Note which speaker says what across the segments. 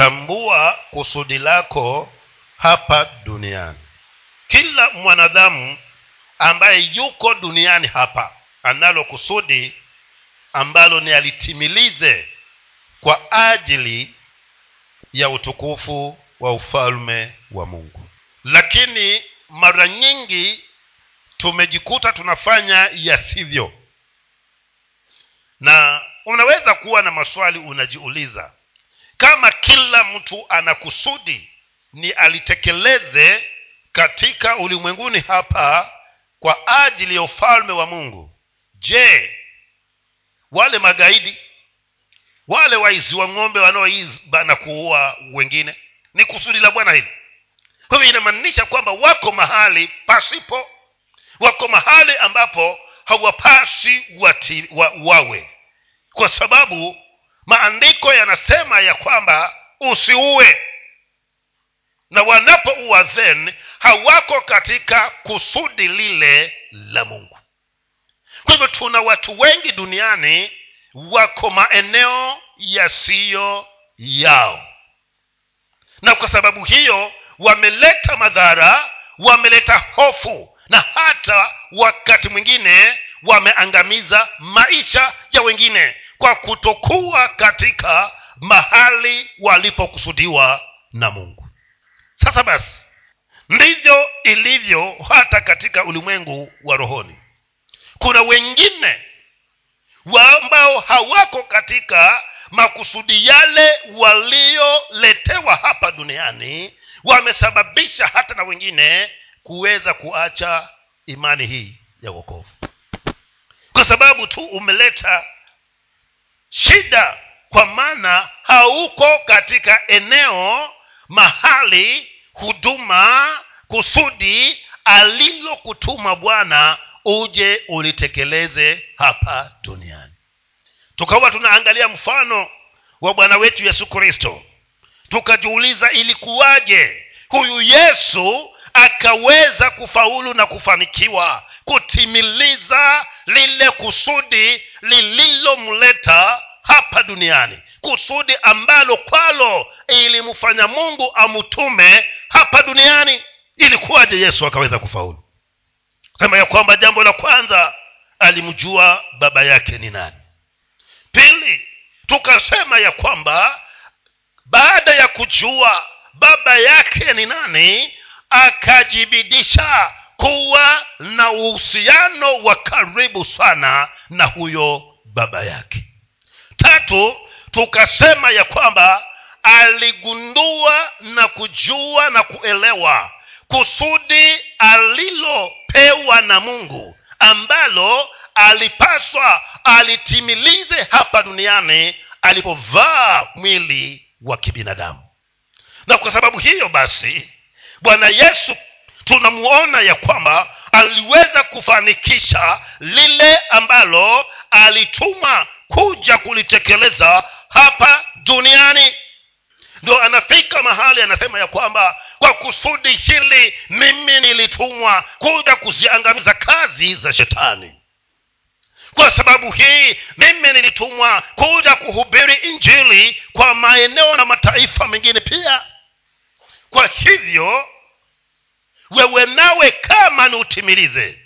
Speaker 1: tambua kusudi lako hapa duniani. Kila mwanadamu ambaye yuko duniani hapa analo kusudi ambalo ni alitimilize kwa ajili ya utukufu wa ufalme wa mungu. Lakini mara nyingi tumejikuta tunafanya yasivyo. Na unaweza kuwa na maswali unajiuliza kama kila mtu ana kusudi ni alitekeleze katika ulimwenguni hapa kwa ajili ya ufalme wa mungu je wale magaidi wale waizi wa ng'ombe wanaoiba na kuua wengine ni kusudi la bwana hili? Kwa hivyo inamaanisha kwamba wako mahali pasipo wako mahali ambapo hawapasi wati, wa, wawe. Kwa sababu maandiko yanasema ya kwamba usiue. Na wanapouwa then hawako katika kusudi lile la mungu. Kwa hivyo tuna watu wengi duniani wako maeneo yasiyo yao. Na kwa sababu hiyo wameleta madhara wameleta hofu na hata wakati mwingine wameangamiza maisha ya wengine kwa kutokuwa katika mahali walipokusudiwa na mungu. Sasa basi ndivyo ilivyo hata katika ulimwengu wa rohoni. Kuna wengine ambao hawako katika makusudi yale walioletewa hapa duniani wamesababisha hata na wengine kuweza kuacha imani hii ya wokovu. Kwa sababu tu umeleta shida kwa maana hauko katika eneo mahali huduma kusudi alilokutuma bwana uje ulitekeleze hapa duniani. Tukawa tunaangalia mfano wa bwana wetu yesu kristo. Tukajiuliza ilikuwaje huyu yesu akaweza kufaulu na kufanikiwa kutimiliza lile kusudi lililomleta hapa duniani kusudi ambalo kwalo ilimfanya mungu amutume hapa duniani ilikuwaje yesu akaweza kufaulu? Sema ya kwamba jambo la kwanza alimjua baba yake ni nani. Pili tukasema ya kwamba baada ya kujua baba yake ni nani akajibidisha kuwa na uhusiano wa karibu sana na huyo baba yake tatu tukasema ya kwamba aligundua na kujua na kuelewa kusudi alilopewa na mungu ambalo alipaswa alitimilize hapa duniani alipovaa mwili wa kibinadamu. Na kwa sababu hiyo basi bwana yesu tunamuona ya kwamba aliweza kufanikisha lile ambalo alituma kuja kulitekeleza hapa duniani. Ndo anafika mahali anasema ya kwamba kwa kusudi hili mimi nilitumwa kuja kuziangamiza kazi za shetani. Kwa sababu hii mimi nilitumwa kuja kuhubiri injili kwa maeneo na mataifa mengine pia. Kwa hivyo wewe nawe kama ni utimilize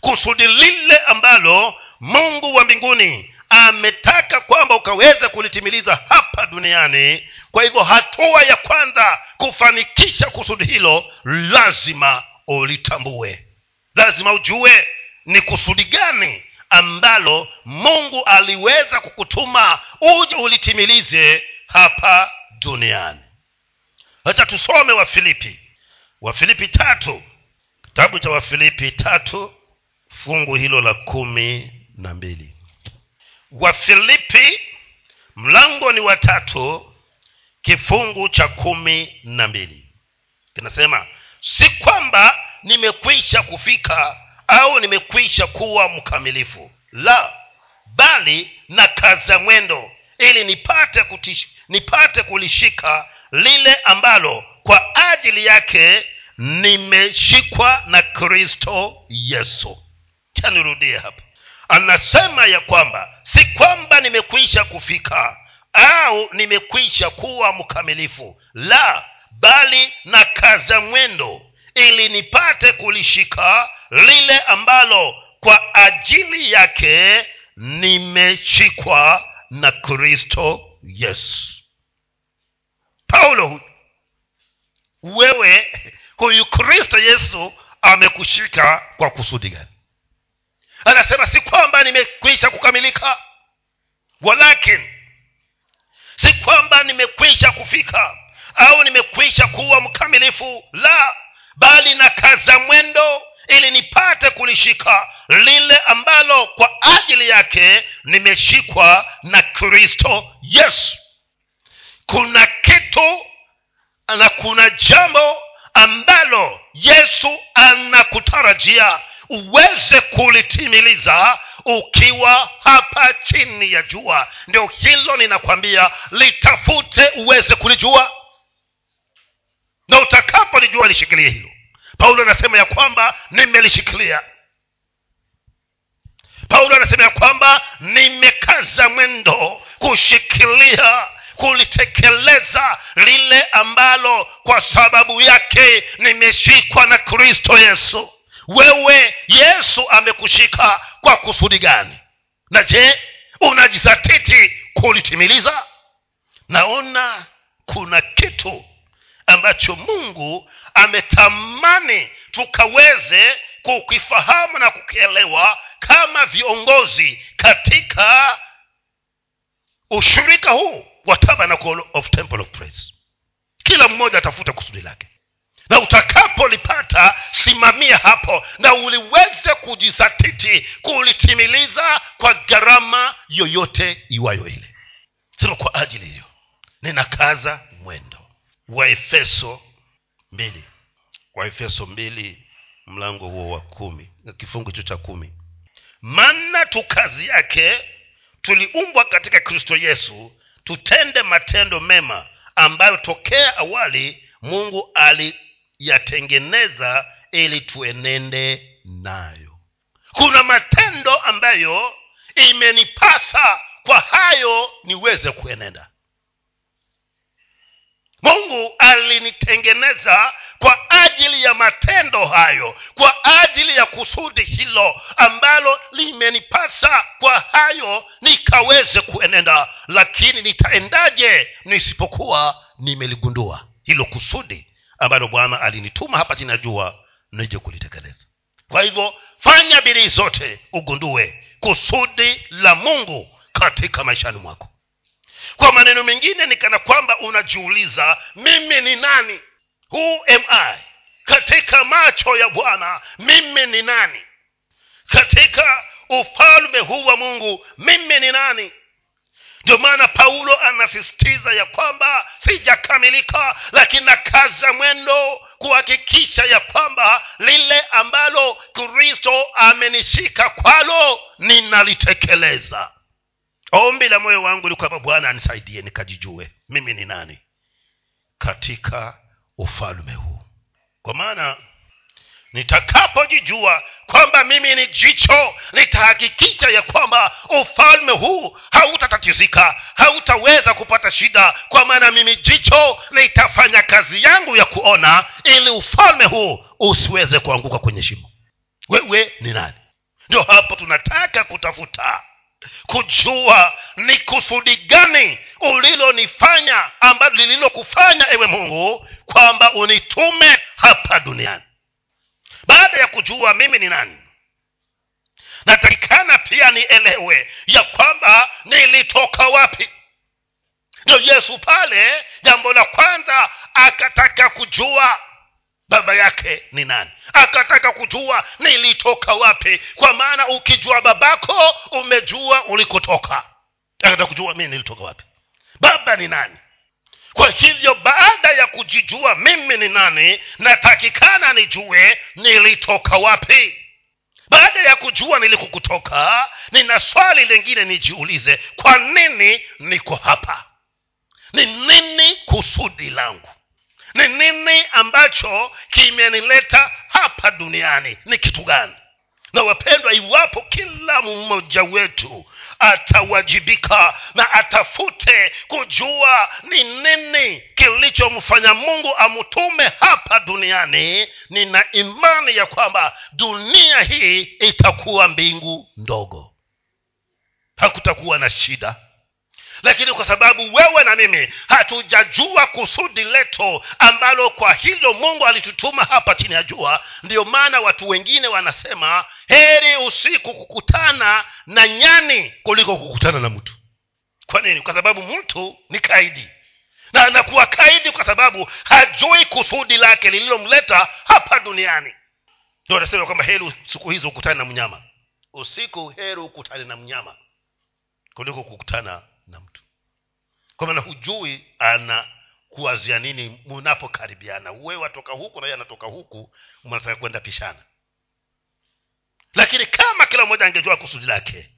Speaker 1: kusudi lile ambalo mungu wa mbinguni ametaka kwamba ukaweze kulitimiliza hapa duniani. Kwa hivyo hatua ya kwanza kufanikisha kusudi hilo lazima ulitambue. Lazima ujue ni kusudi gani ambalo mungu aliweza kukutuma uje ulitimilize hapa duniani. Hata tusome wafilipi. Wafilipi tatu. Kitabu cha wafilipi tatu fungu hilo la kumi na mbili wafilipi mlango ni watatu kifungu cha kumi na mbili. Kinasema si kwamba nimekwisha kufika au nimekwisha kuwa mkamilifu. La bali na kaza mwendo ili nipate kutish, nipate kulishika lile ambalo kwa ajili yake nimeshikwa na kristo yesu. Chanirudie hapa anasema ya kwamba si kwamba nimekwisha kufika au nimekwisha kuwa mkamilifu. La bali na kaza mwendo ili nipate kulishika lile ambalo kwa ajili yake nimeshikwa na kristo yesu. Paulo wewe huyu kristo yesu amekushika kwa kusudi gani anasema si kwamba nimekwisha kukamilika. Walakin si kwamba nimekwisha kufika au nimekwisha kuwa mkamilifu la bali na kaza mwendo ili nipate kulishika lile ambalo kwa ajili yake nimeshikwa na kristo yesu. Kuna kitu na kuna jambo ambalo yesu anakutarajia uweze kulitimiliza ukiwa hapa chini ya jua. Ndio hilo ninakwambia litafute uweze kulijua. Na utakapolijua lishikilie hilo. Paulo anasema ya kwamba nimelishikilia. Paulo anasema ya kwamba nimekaza mwendo kushikilia kulitekeleza lile ambalo kwa sababu yake nimeshikwa na kristo yesu wewe yesu amekushika kwa kusudi gani? Na je unajizatiti kulitimiliza? Naona kuna kitu ambacho mungu ametamani tukaweze kukifahamu na kukielewa kama viongozi katika ushirika huu wa tabernacle of temple of praise. Kila mmoja atafute kusudi lake na utakapolipata simamia hapo na uliweze kujizatiti kulitimiliza kwa gharama yoyote iwayo ile. Sema kwa ajili hiyo. Ninakaza mwendo. Waefeso mbili. Waefeso mbili mlango huo wa kumi kifungu hicho cha kumi. Maana tu kazi yake tuliumbwa katika kristo yesu tutende matendo mema ambayo tokea awali mungu aliyatengeneza ili tuenende nayo. Kuna matendo ambayo imenipasa kwa hayo niweze kuenenda. Mungu alinitengeneza kwa ajili ya matendo hayo kwa ajili ya kusudi hilo ambalo limenipasa kwa hayo nikaweze kuenenda. Lakini nitaendaje nisipokuwa nimeligundua? Hilo kusudi ambalo bwana alinituma hapa chini ya jua nije kulitekeleza. Kwa hivyo fanya bidii zote ugundue kusudi la mungu katika maishani mwako. Kwa maneno mengine ni kana kwamba unajiuliza mimi ni nani? Who am i? Katika macho ya bwana mimi ni nani? Katika ufalme huu wa mungu mimi ni nani ndio maana paulo anasisitiza ya kwamba sijakamilika lakini nakaza mwendo kuhakikisha ya kwamba lile ambalo kristo amenishika kwalo ninalitekeleza. Ombi la moyo wangu ni kwamba bwana anisaidie nikajijue mimi ni nani katika ufalme huu. Kwa maana nitakapojijua kwamba mimi ni jicho nitahakikisha ya kwamba ufalme huu hautatatizika hautaweza kupata shida kwa maana mimi jicho nitafanya kazi yangu ya kuona ili ufalme huu usiweze kuanguka kwenye shimo. Wewe ni nani? Ndio hapo tunataka kutafuta kujua ni kusudi gani ulilonifanya ambalo lililokufanya ewe mungu kwamba unitume hapa duniani baada ya kujua mimi ni nani natakikana pia nielewe ya kwamba nilitoka wapi. Ndio yesu pale jambo la kwanza akataka kujua baba yake ni nani. Akataka kujua nilitoka wapi kwa maana ukijua babako umejua ulikotoka. Akataka kujua mimi nilitoka wapi. Baba ni nani kwa hivyo baada ya kujijua mimi ni nani natakikana nijue nilitoka wapi. Baada ya kujua nilikokutoka nina swali lingine nijiulize kwa nini niko hapa? Ni nini kusudi langu? Ni nini ambacho kimenileta hapa duniani? Ni kitu gani na wapendwa iwapo kila mmoja wetu atawajibika na atafute kujua ni nini kilichomfanya mungu amtume hapa duniani nina imani ya kwamba dunia hii itakuwa mbingu ndogo. Hakutakuwa na shida lakini kwa sababu wewe na mimi hatujajua kusudi leto ambalo kwa hilo mungu alitutuma hapa chini ya jua ndiyo maana watu wengine wanasema heri usiku kukutana na nyani kuliko kukutana na mtu. Kwa nini? Kwa sababu mtu ni kaidi. Na anakuwa kaidi kwa sababu hajui kusudi lake lililomleta hapa duniani. Ndio anasema kwamba heri siku hizo ukutane na mnyama. Usiku heri ukutane na mnyama kuliko kukutana na mtu. Kwa maana hujui ana kuwazia nini mnapokaribiana wewe watoka huku na yeye anatoka huku mnataka kwenda pishana. Lakini kama kila mmoja angejua kusudi lake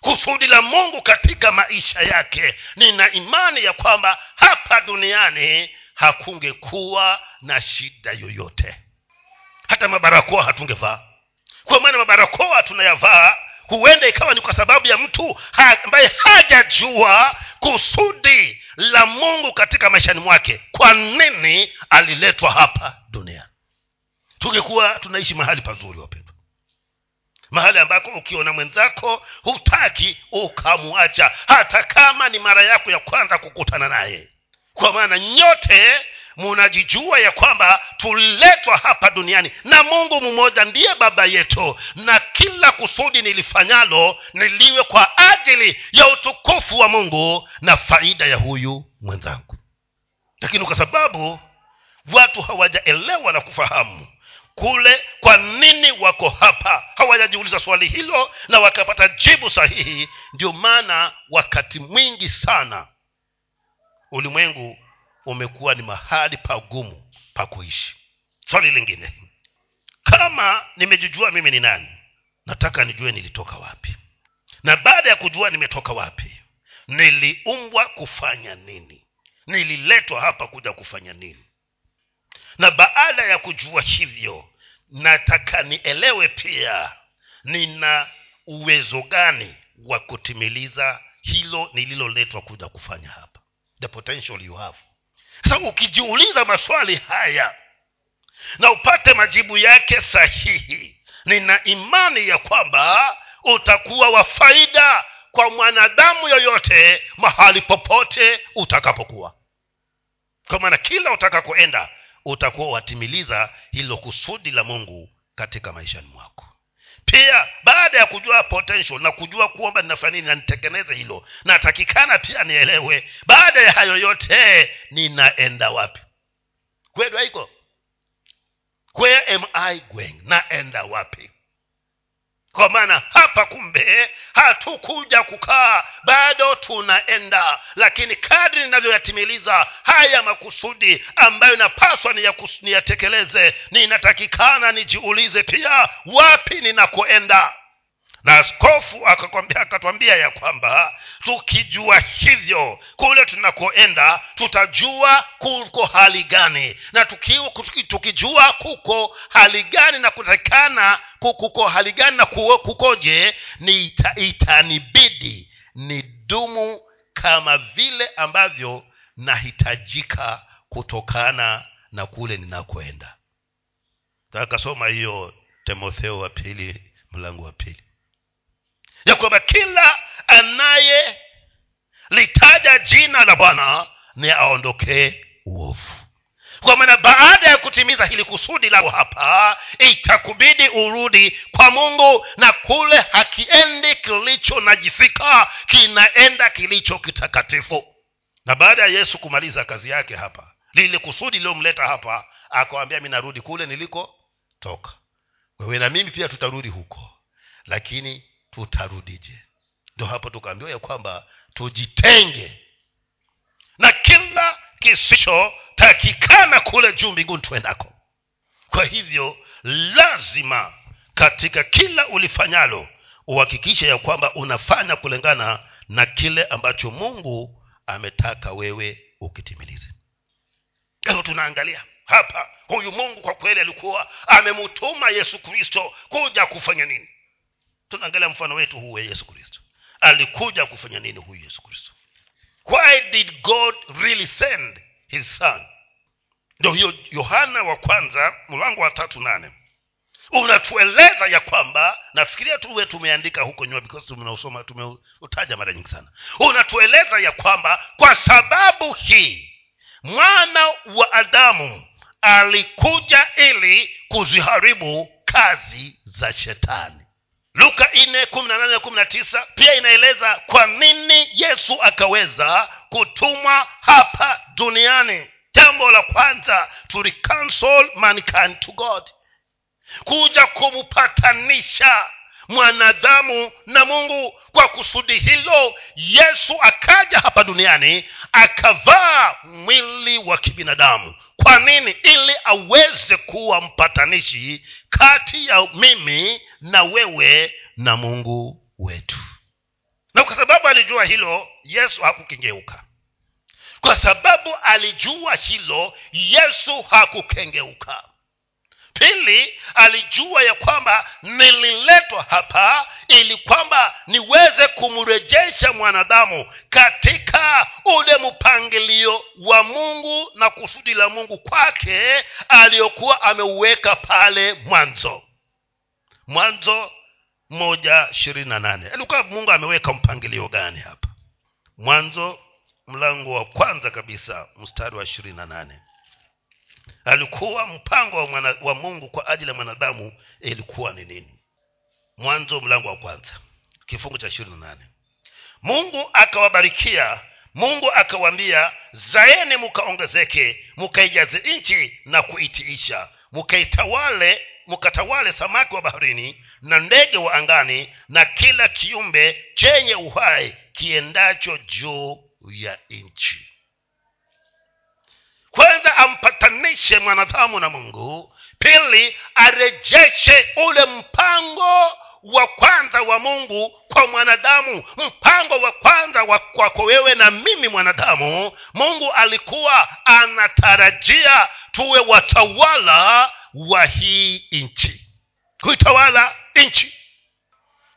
Speaker 1: kusudi la mungu katika maisha yake nina imani ya kwamba hapa duniani hakungekuwa na shida yoyote. Hata mabarakoa hatungevaa. Kwa maana mabarakoa tunayavaa huenda ikawa ni kwa sababu ya mtu ambaye hajajua kusudi la mungu katika maishani mwake. Kwa nini aliletwa hapa dunia? Tungekuwa tunaishi mahali pazuri wapendwa. Mahali ambako ukiona mwenzako hutaki ukamwacha hata kama ni mara yako ya kwanza kukutana naye. Kwa maana nyote munajijua ya kwamba tuletwa hapa duniani na mungu mmoja ndiye baba yetu na kila kusudi nilifanyalo niliwe kwa ajili ya utukufu wa mungu na faida ya huyu mwenzangu. Lakini kwa sababu watu hawajaelewa na kufahamu kule kwa nini wako hapa hawajajiuliza swali hilo na wakapata jibu sahihi ndio maana wakati mwingi sana ulimwengu umekuwa ni mahali pagumu pa kuishi. Swali lingine. Kama nimejijua mimi ni nani nataka nijue nilitoka wapi. Na baada ya kujua nimetoka wapi niliumbwa kufanya nini? Nililetwa hapa kuja kufanya nini? Na baada ya kujua hivyo nataka nielewe pia nina uwezo gani wa kutimiliza hilo nililoletwa kuja kufanya hapa. The potential you have sasa ukijiuliza maswali haya na upate majibu yake sahihi nina imani ya kwamba utakuwa wa faida kwa mwanadamu yoyote mahali popote utakapokuwa. Kwa maana kila utakakoenda utakuwa watimiliza hilo kusudi la mungu katika maishani mwako pia baada ya kujua potential na kujua kuomba ninafanya nini na nitengeneze hilo natakikana pia nielewe baada ya hayo yote ninaenda wapi? Kweli haiko? Where am i going? Naenda wapi kwa maana hapa kumbe hatukuja kukaa bado tunaenda. Lakini kadri ninavyoyatimiliza haya makusudi ambayo napaswa niyatekeleze ninatakikana nijiulize pia wapi ninakoenda na askofu akatwambia ya kwamba tukijua hivyo kule tunakoenda tutajua kuko hali gani. Na tuki, tukijua kuko hali gani na kutakikana kuko hali gani na kukoje ni ita, itanibidi ni dumu kama vile ambavyo nahitajika kutokana na kule ninakoenda. Takasoma hiyo timotheo wa pili mlango wa pili ya kwamba kila anayelitaja jina la bwana ni aondokee uovu. Kwa maana baada ya kutimiza hili kusudi lao hapa itakubidi urudi kwa mungu na kule hakiendi kilicho najisika kinaenda kilicho kitakatifu. Na baada ya yesu kumaliza kazi yake hapa lile kusudi lililomleta hapa akawambia mi narudi kule niliko toka wewe na mimi pia tutarudi huko. Lakini tutarudije. Ndo hapo tukaambiwa ya kwamba tujitenge. Na kila kisichotakikana kule juu mbinguni tuendako kwa hivyo lazima katika kila ulifanyalo uhakikishe ya kwamba unafanya kulingana na kile ambacho mungu ametaka wewe ukitimilize. Leo tunaangalia hapa huyu mungu kwa kweli alikuwa amemtuma yesu kristo kuja kufanya nini tunaangalia mfano wetu huu wa yesu kristo. Alikuja kufanya nini huyu yesu kristo? Why did god really send his son? Ndio hiyo yohana wa kwanza mlango wa tatu nane. Unatueleza ya kwamba nafikiria tuwe tumeandika huko nyuma because tumeusoma tumeutaja mara nyingi sana. Unatueleza ya kwamba kwa sababu hii mwana wa adamu alikuja ili kuziharibu kazi za shetani luka nne kumi na nane kumi na tisa pia inaeleza kwa nini yesu akaweza kutumwa hapa duniani. Jambo la kwanza to reconcile mankind to god. Kuja kumpatanisha mwanadamu na mungu. Kwa kusudi hilo yesu akaja hapa duniani akavaa mwili wa kibinadamu. Kwa nini? Ili aweze kuwa mpatanishi kati ya mimi na wewe na mungu wetu. Na kwa sababu alijua hilo yesu hakukengeuka. Kwa sababu alijua hilo yesu hakukengeuka pili alijua ya kwamba nililetwa hapa ili kwamba niweze kumrejesha mwanadamu katika ule mpangilio wa mungu na kusudi la mungu kwake aliyokuwa ameuweka pale mwanzo. Mwanzo moja ishirini na nane. Alikuwa mungu ameweka mpangilio gani hapa? Mwanzo mlango wa kwanza kabisa mstari wa ishirini na nane alikuwa mpango wa, mwana, wa mungu kwa ajili ya mwanadamu ilikuwa ni nini? Mwanzo mlango wa kwanza kifungu cha ishirini na nane. Mungu akawabarikia mungu akawaambia zaeni mukaongezeke mukaijaze nchi na kuitiisha mukaitawale mukatawale samaki wa baharini na ndege wa angani na kila kiumbe chenye uhai kiendacho juu ya nchi kwanza ampatanishe mwanadamu na mungu. Pili arejeshe ule mpango wa kwanza wa mungu kwa mwanadamu. Mpango wa kwanza wa kwako wewe na mimi mwanadamu mungu alikuwa anatarajia tuwe watawala wa hii nchi. Kuitawala nchi.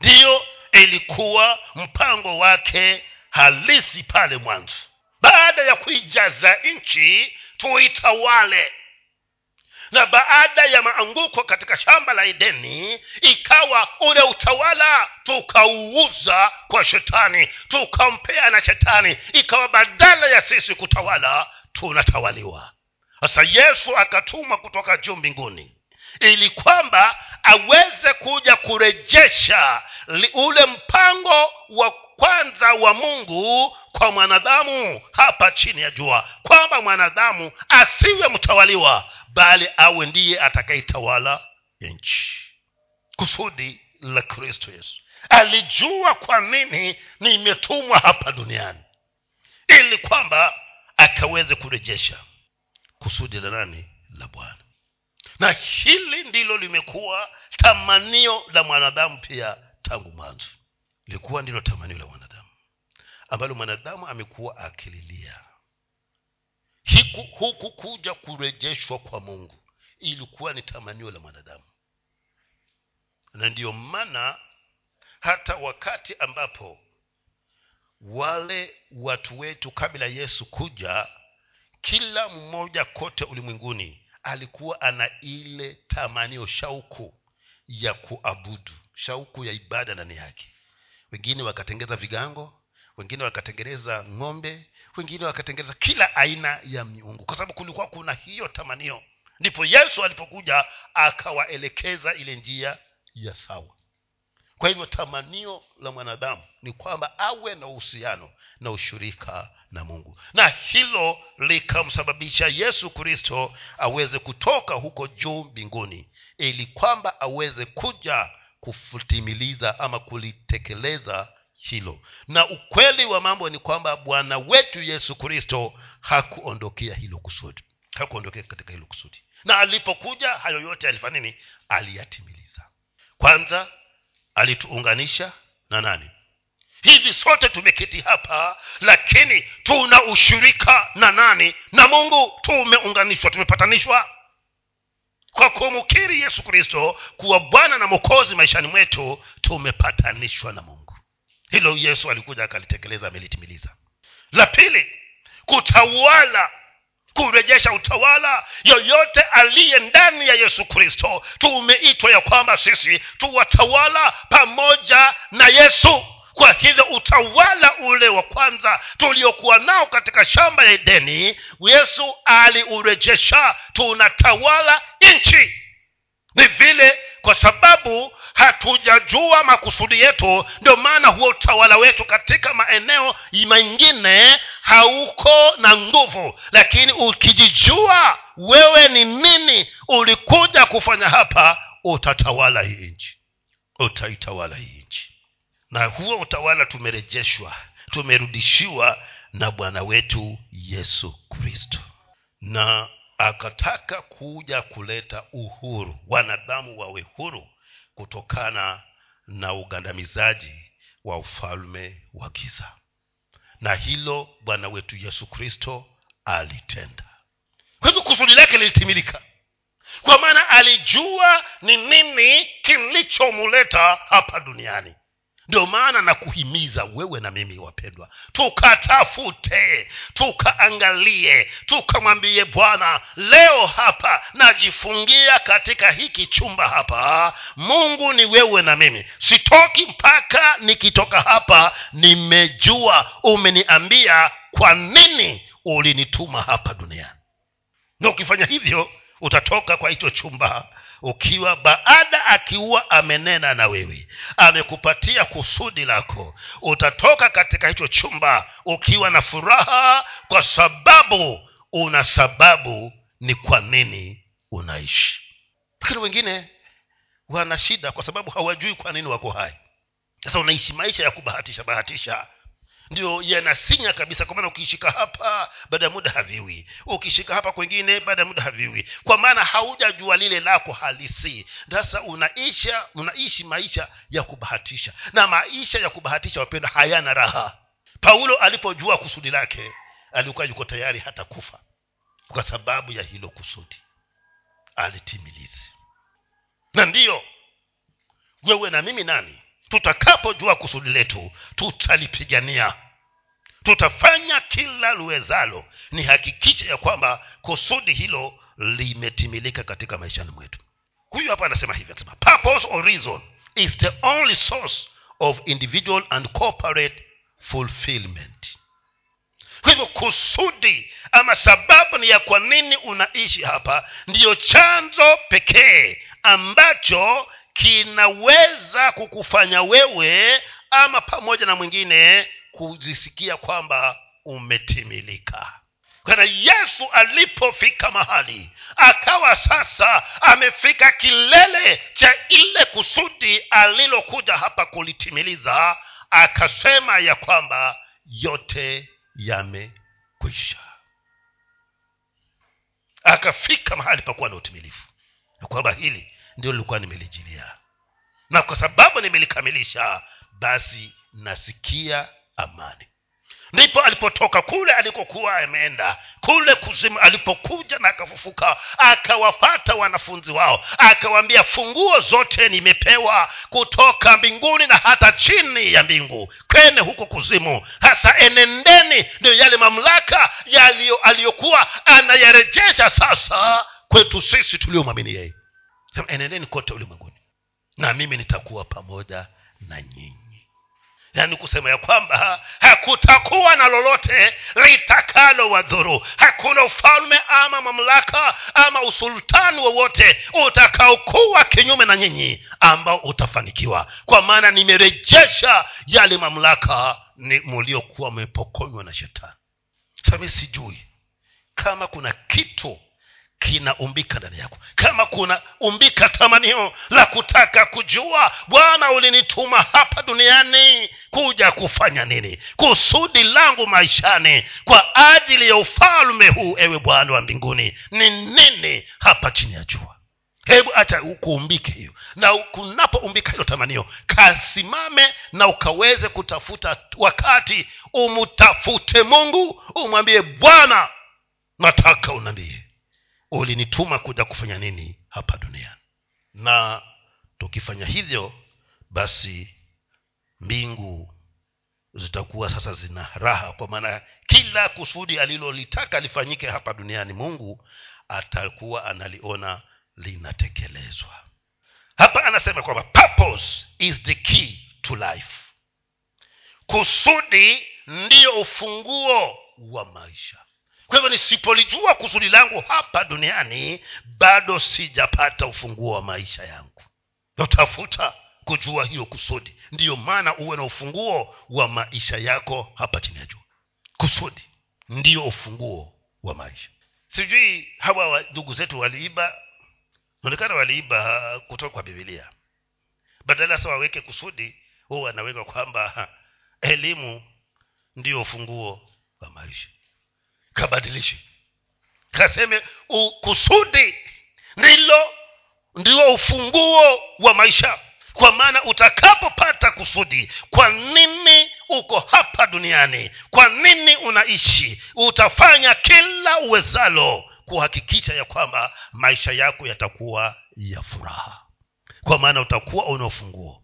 Speaker 1: Ndiyo ilikuwa mpango wake halisi pale mwanzo. Baada ya kuijaza nchi tuitawale. Na baada ya maanguko katika shamba la edeni ikawa ule utawala tukauuza kwa shetani tukampea na shetani ikawa badala ya sisi kutawala tunatawaliwa. Sasa yesu akatumwa kutoka juu mbinguni ili kwamba aweze kuja kurejesha ule mpango wa kwanza wa mungu kwa mwanadamu hapa chini ya jua kwamba mwanadamu asiwe mtawaliwa bali awe ndiye atakayetawala nchi. Kusudi la kristo yesu. Alijua kwa nini nimetumwa hapa duniani ili kwamba akaweze kurejesha kusudi la nani? La bwana. Na hili ndilo limekuwa tamanio la mwanadamu pia tangu mwanzo lilikuwa ndilo tamanio la mwanadamu ambalo mwanadamu amekuwa akililia. Hiku huku kuja kurejeshwa kwa mungu. Ilikuwa ni tamanio la mwanadamu. Na ndiyo maana hata wakati ambapo wale watu wetu kabla yesu kuja kila mmoja kote ulimwenguni alikuwa ana ile tamanio shauku ya kuabudu shauku ya ibada ndani yake wengine wakatengeza vigango wengine wakatengeneza ng'ombe wengine wakatengeneza kila aina ya miungu. Kwa sababu kulikuwa kuna hiyo tamanio. Ndipo yesu alipokuja akawaelekeza ile njia ya sawa. Kwa hivyo tamanio la mwanadamu ni kwamba awe na uhusiano na ushirika na mungu. Na hilo likamsababisha yesu kristo aweze kutoka huko juu mbinguni ili kwamba aweze kuja kutimiliza ama kulitekeleza hilo. Na ukweli wa mambo ni kwamba bwana wetu yesu kristo hakuondokea hilo kusudi. Hakuondokea katika hilo kusudi. Na alipokuja hayo yote alifanya aliyatimiliza kwanza alituunganisha na nani? Hivi sote tumeketi hapa lakini tuna ushirika na nani? Na mungu tumeunganishwa tumepatanishwa kwa kumkiri yesu kristo kuwa bwana na mokozi maishani mwetu tumepatanishwa na mungu. Hilo yesu alikuja akalitekeleza amelitimiliza la pili kutawala kurejesha utawala yoyote aliye ndani ya yesu kristo. Tumeitwa ya kwamba sisi tuwatawala pamoja na yesu kwa hivyo utawala ule wa kwanza tuliokuwa nao katika shamba ya edeni yesu aliurejesha tunatawala nchi. Ni vile kwa sababu hatujajua makusudi yetu ndio maana huo utawala wetu katika maeneo mengine hauko na nguvu. Lakini ukijijua wewe ni nini ulikuja kufanya hapa utatawala hii nchi. Utaitawala hii nchi na huo utawala tumerejeshwa tumerudishiwa na bwana wetu yesu kristo. Na akataka kuja kuleta uhuru wanadamu wawe huru kutokana na ugandamizaji wa ufalme wa giza. Na hilo bwana wetu yesu kristo alitenda. Kwa hivyo kusudi lake lilitimilika. Kwa maana alijua ni nini kilichomuleta hapa duniani ndio maana nakuhimiza wewe na mimi wapendwa tukatafute tukaangalie tukamwambie bwana leo hapa najifungia katika hiki chumba hapa. Mungu ni wewe na mimi. Sitoki mpaka nikitoka hapa nimejua umeniambia kwa nini ulinituma hapa duniani. Na ukifanya hivyo utatoka kwa hicho chumba ukiwa baada akiwa amenena na wewe. Amekupatia kusudi lako. Utatoka katika hicho chumba ukiwa na furaha kwa sababu una sababu ni kwa nini unaishi. Lakini wengine wana shida kwa sababu hawajui kwa nini wako hai. Sasa unaishi maisha ya kubahatisha bahatisha ndio yanasinya kabisa kwa maana ukishika hapa baada ya muda haviwi. Ukishika hapa kwengine baada ya muda haviwi. Kwa maana haujajua lile lako halisi. Sasa unaisha unaishi maisha ya kubahatisha. Na maisha ya kubahatisha wapendwa hayana raha. Paulo alipojua kusudi lake alikuwa yuko tayari hata kufa. Kwa sababu ya hilo kusudi. Alitimilizi na ndiyo wewe na mimi nani tutakapojua kusudi letu tutalipigania. Tutafanya kila luwezalo ni hakikisha ya kwamba kusudi hilo limetimilika katika maishani mwetu. Huyu hapa anasema hivi anasema purpose or reason is the only source of individual and corporate fulfillment. Hivyo kusudi ama sababu ni ya kwa nini unaishi hapa ndiyo chanzo pekee ambacho kinaweza kukufanya wewe ama pamoja na mwingine kuzisikia kwamba umetimilika. Kana yesu alipofika mahali akawa sasa amefika kilele cha ile kusudi alilokuja hapa kulitimiliza akasema ya kwamba yote yamekwisha. Akafika mahali pakuwa na utimilifu. Ya kwamba hili ndio lilikuwa nimelijilia. Na kwa sababu nimelikamilisha basi nasikia amani. Ndipo alipotoka kule alikokuwa ameenda kule kuzimu alipokuja na akafufuka akawafata wanafunzi wao akawaambia funguo zote nimepewa kutoka mbinguni na hata chini ya mbingu. Kwene huko kuzimu. Hasa enendeni ndio yale mamlaka aliyokuwa anayarejesha sasa kwetu sisi tuliomwamini yeye sema enendeni kote ulimwenguni na mimi nitakuwa pamoja na nyinyi. Yaani kusema ya kwamba hakutakuwa na lolote litakalo wadhuru. Hakuna ufalme ama mamlaka ama usultani wowote utakaokuwa kinyume na nyinyi ambao utafanikiwa. Kwa maana nimerejesha yale mamlaka ni muliokuwa mmepokonywa na shetani. Sami sijui kama kuna kitu kinaumbika ndani yako. Kama kuna umbika tamanio la kutaka kujua bwana ulinituma hapa duniani kuja kufanya nini? Kusudi langu maishani kwa ajili ya ufalme huu ewe bwana wa mbinguni. Ni nini hapa chini ya jua? Hebu hacha kuumbike hiyo. Na kunapoumbika hilo tamanio kasimame na ukaweze kutafuta wakati umtafute mungu umwambie bwana nataka unaambie ulinituma kuja kufanya nini hapa duniani. Na tukifanya hivyo basi mbingu zitakuwa sasa zina raha. Kwa maana kila kusudi alilolitaka lifanyike hapa duniani mungu atakuwa analiona linatekelezwa. Hapa anasema kwamba purpose is the key to life. Kusudi ndiyo ufunguo wa maisha kwa hivyo nisipolijua kusudi langu hapa duniani bado sijapata ufunguo wa maisha yangu. Natafuta kujua hiyo kusudi. Ndiyo maana uwe na ufunguo wa maisha yako hapa chini ya jua. Kusudi ndiyo ufunguo wa maisha. Sijui hawa ndugu zetu waliiba naonekana waliiba kutoka kwa bibilia badala sa waweke kusudi huwa wanaweka kwamba elimu ndiyo ufunguo wa maisha kabadilishe kaseme kusudi ndilo ndio ufunguo wa maisha. Kwa maana utakapopata kusudi kwa nini uko hapa duniani? Kwa nini unaishi? Utafanya kila uwezalo kuhakikisha ya kwamba maisha yako yatakuwa ya furaha. Kwa maana utakuwa una ufunguo.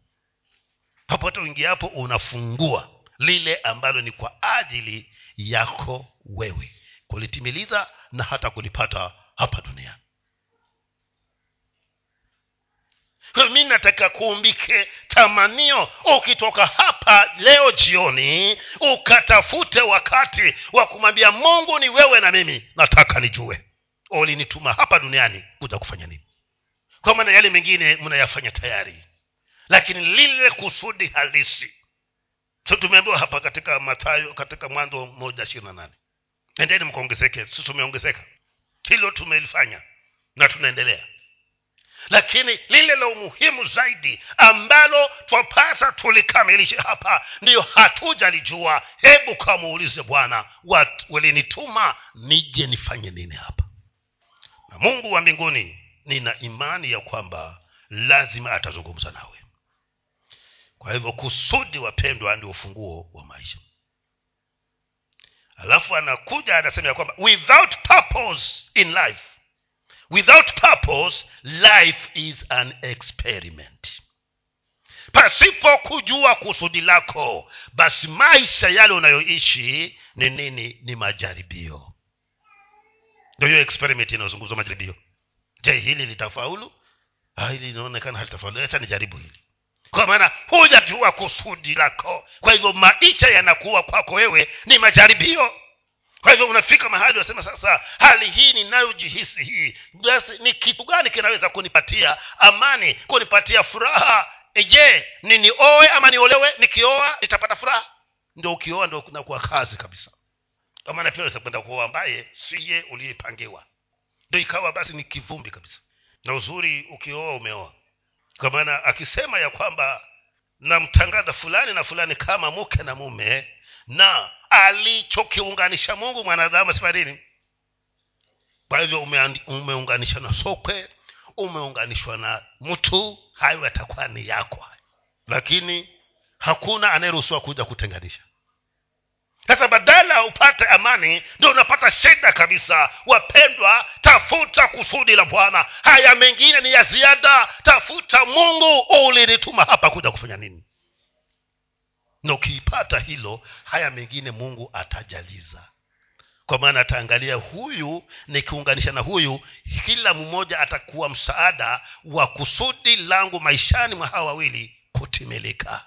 Speaker 1: Popote uingiapo unafungua lile ambalo ni kwa ajili yako wewe kulitimiliza na hata kulipata hapa duniani. Mi nataka kuumbike tamanio ukitoka hapa leo jioni ukatafute wakati wa kumwambia mungu ni wewe na mimi nataka nijue. Ulinituma hapa duniani kuja kufanya nini? Kwa maana yale mengine mnayafanya tayari. Lakini lile kusudi halisi. So tumeambiwa hapa katika mathayo katika mwanzo moja ishirini na nane endeni mkaongezeke si tumeongezeka hilo tumelifanya na tunaendelea. Lakini lile la umuhimu zaidi ambalo twapasa tulikamilishe hapa ndiyo hatujalijua. Hebu kamuulize bwana walinituma nije nifanye nini hapa? Na mungu wa mbinguni nina imani ya kwamba lazima atazungumza nawe. Kwa hivyo kusudi wapendwa ndio ufunguo wa maisha alafu anakuja anasema ya kwamba without purpose in life. Without purpose life is an experiment. Pasipo kujua kusudi lako basi maisha yale unayoishi ni nini? Ni majaribio. Ndo hiyo experiment inayozungumzwa majaribio. Je hili litafaulu? Ah, hili linaonekana halitafaulu acha nijaribu hili kwa maana hujajua kusudi lako. Kwa hivyo maisha yanakuwa kwako wewe ni majaribio. Kwa hivyo unafika mahali unasema sasa hali hii ninayojihisi hii basi ni kitu gani kinaweza kunipatia amani kunipatia furaha? E, je ni nioe ama niolewe? Nikioa nitapata furaha? Ndio ukioa ndo kunakuwa kazi kabisa. Kwa maana pia unaweza kwenda kuoa ambaye siye uliyepangiwa. Ndo ikawa basi ni kivumbi kabisa. Na uzuri ukioa umeoa kwa maana akisema ya kwamba namtangaza fulani na fulani kama mke na mume na alichokiunganisha mungu mwanadamu sifarini kwa hivyo umeunganishwa na sokwe umeunganishwa na mtu hayo yatakuwa ni yako. Lakini hakuna anayeruhusiwa kuja kutenganisha sasa badala upate amani ndio unapata shida kabisa. Wapendwa tafuta kusudi la bwana. Haya mengine ni ya ziada. Tafuta mungu ulinituma hapa kuja kufanya nini? Na ukiipata hilo haya mengine mungu atajaliza. Kwa maana ataangalia huyu nikiunganisha na huyu kila mmoja atakuwa msaada wa kusudi langu maishani mwa hawa wawili kutimilika.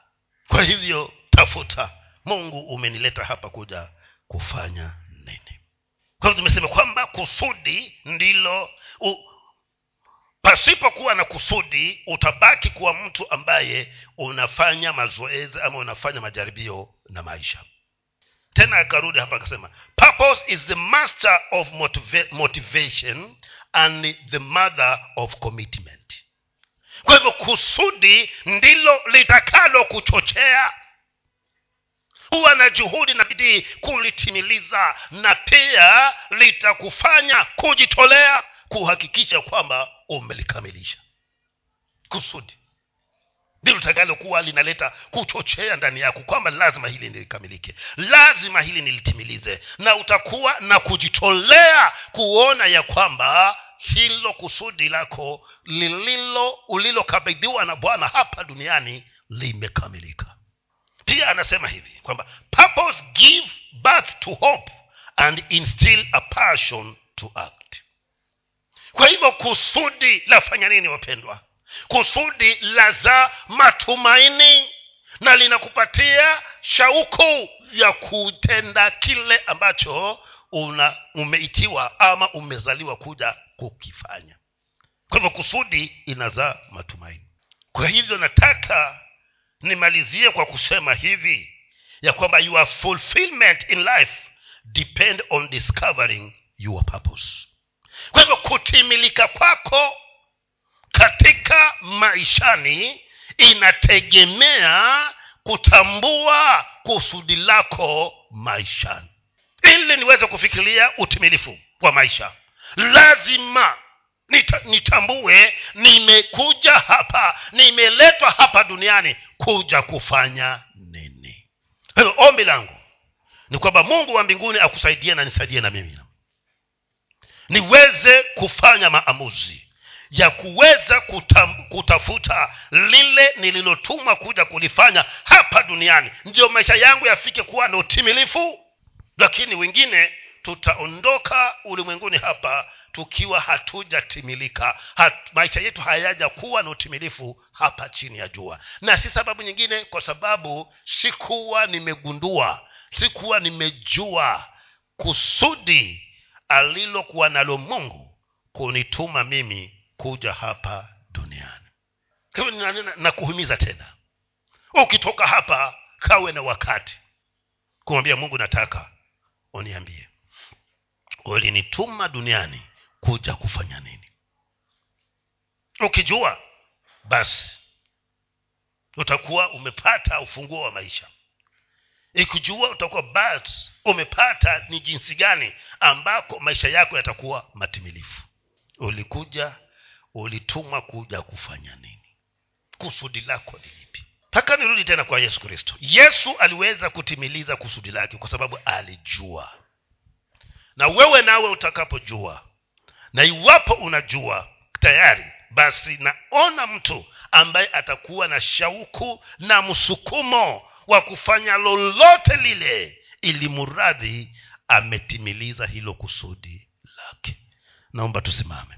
Speaker 1: Kwa hivyo tafuta mungu umenileta hapa kuja kufanya nini? Kwa hivyo tumesema kwamba kusudi ndilo u, pasipokuwa na kusudi utabaki kuwa mtu ambaye unafanya mazoezi ama unafanya majaribio na maisha. Tena akarudi hapa akasema purpose is the master of motiva- motivation and the mother of commitment. Kwa hivyo kusudi ndilo litakalo kuchochea huwa na juhudi na bidii kulitimiliza na pia litakufanya kujitolea kuhakikisha kwamba umelikamilisha. Kusudi. Ndilo takalokuwa linaleta kuchochea ndani yako kwamba lazima hili nilikamilike lazima hili nilitimilize. Na utakuwa na kujitolea kuona ya kwamba hilo kusudi lako lililo ulilokabidhiwa na bwana hapa duniani limekamilika pia anasema hivi kwamba purpose give birth to hope and instill a passion to act. Kwa hivyo kusudi lafanya nini wapendwa? Kusudi lazaa matumaini na linakupatia shauku ya kutenda kile ambacho una umeitiwa ama umezaliwa kuja kukifanya. Kwa hivyo kusudi inazaa matumaini. Kwa hivyo nataka nimalizie kwa kusema hivi ya kwamba your fulfillment in life depend on discovering your purpose. Kwa hivyo kutimilika kwako katika maishani inategemea kutambua kusudi lako maishani. Ili niweze kufikiria utimilifu wa maisha lazima nita, nitambue nimekuja hapa nimeletwa hapa duniani kuja kufanya nini? Hivyo ombi langu ni kwamba mungu wa mbinguni akusaidie na nisaidie na mimi. Niweze kufanya maamuzi ya kuweza kutam, kutafuta lile nililotumwa kuja kulifanya hapa duniani. Ndio maisha yangu yafike kuwa na utimilifu lakini wengine tutaondoka ulimwenguni hapa tukiwa hatujatimilika. Hat, maisha yetu hayaja kuwa na utimilifu hapa chini ya jua. Na si sababu nyingine kwa sababu sikuwa nimegundua sikuwa nimejua kusudi alilokuwa nalo mungu kunituma mimi kuja hapa duniani. Na kuhimiza tena ukitoka hapa kawe na wakati kumwambia mungu nataka uniambie ulinituma duniani kuja kufanya nini? Ukijua basi utakuwa umepata ufunguo wa maisha. Ikijua utakuwa basi umepata ni jinsi gani ambako maisha yako yatakuwa matimilifu. Ulikuja ulitumwa kuja kufanya nini? Kusudi lako ni lipi? Mpaka nirudi tena kwa yesu kristo. Yesu aliweza kutimiliza kusudi lake kwa sababu alijua na wewe nawe utakapojua. Na iwapo unajua tayari basi naona mtu ambaye atakuwa na shauku na msukumo wa kufanya lolote lile ili muradhi ametimiliza hilo kusudi lake. Naomba tusimame